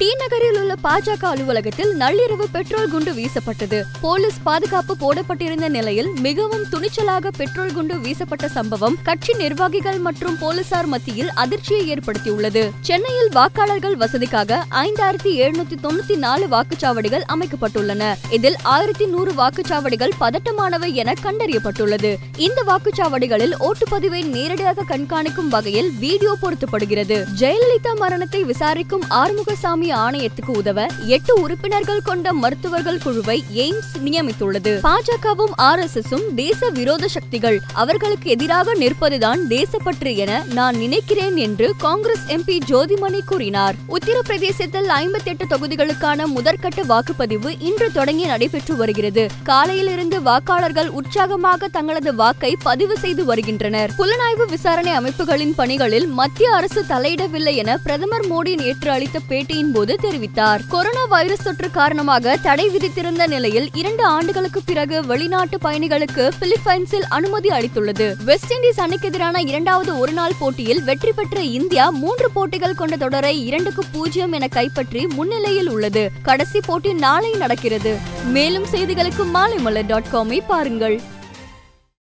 D நகரில் உள்ள பாஜக அலுவலகத்தில் நள்ளிரவு பெட்ரோல் குண்டு வீசப்பட்டது. போலீஸ் பாதுகாப்பு போடப்பட்டிருந்த நிலையில் மிகவும் துணிச்சலாக பெட்ரோல் குண்டு வீசப்பட்ட சம்பவம் கட்சி நிர்வாகிகள் மற்றும் போலீசார் மத்தியில் அதிர்ச்சியை ஏற்படுத்தியுள்ளது. சென்னையில் வாக்காளர்கள் வசதிக்காக ஐந்தாயிரத்தி எழுநூத்தி தொண்ணூத்தி நாலு வாக்குச்சாவடிகள் அமைக்கப்பட்டுள்ளன. இதில் ஆயிரத்தி நூறு வாக்குச்சாவடிகள் பதட்டமானவை என கண்டறியப்பட்டுள்ளது. இந்த வாக்குச்சாவடிகளில் ஓட்டுப்பதிவை நேரடியாக கண்காணிக்கும் வகையில் வீடியோ பொருத்தப்படுகிறது. ஜெயலலிதா மரணத்தை விசாரிக்கும் ஆறுமுகசாமி ஆணையத்துக்கு உதவ எட்டு உறுப்பினர்கள் கொண்ட மருத்துவர்கள் குழுவை எய்ம்ஸ் நியமித்துள்ளது. பாஜகவும் ஆர் எஸ் எஸும் தேச விரோத சக்திகள் அவர்களுக்கு எதிராக நிற்பதுதான் தேசப்பற்று என நான் நினைக்கிறேன் என்று காங்கிரஸ் எம்பி ஜோதிமணி கூறினார். உத்தரப்பிரதேசத்தில் ஐம்பத்தி எட்டு தொகுதிகளுக்கான முதற்கட்ட வாக்குப்பதிவு இன்று தொடங்கி நடைபெற்று வருகிறது. காலையிலிருந்து வாக்காளர்கள் உற்சாகமாக தங்களது வாக்கை பதிவு செய்து வருகின்றனர். புலனாய்வு விசாரணை அமைப்புகளின் பணிகளில் மத்திய அரசு தலையிடவில்லை என பிரதமர் மோடி நேற்று அளித்த பேட்டியின் போது தெரிவித்தார். கொரோனா வைரஸ் தொற்று காரணமாக தடை விதித்திருந்த நிலையில் இரண்டு ஆண்டுகளுக்கு பிறகு வெளிநாட்டு பயணிகளுக்கு பிலிப்பைன்ஸில் அனுமதி அளித்துள்ளது. வெஸ்ட் இண்டீஸ் அணிக்கு எதிரான இரண்டாவது ஒருநாள் போட்டியில் வெற்றி பெற்ற இந்தியா மூன்று போட்டிகள் கொண்ட தொடரை இரண்டுக்கு பூஜ்ஜியம் என கைப்பற்றி முன்னிலையில் உள்ளது. கடைசி போட்டி நாளை நடக்கிறது. மேலும் செய்திகளுக்கு மாலைமலர் டாட் காமை பாருங்கள்.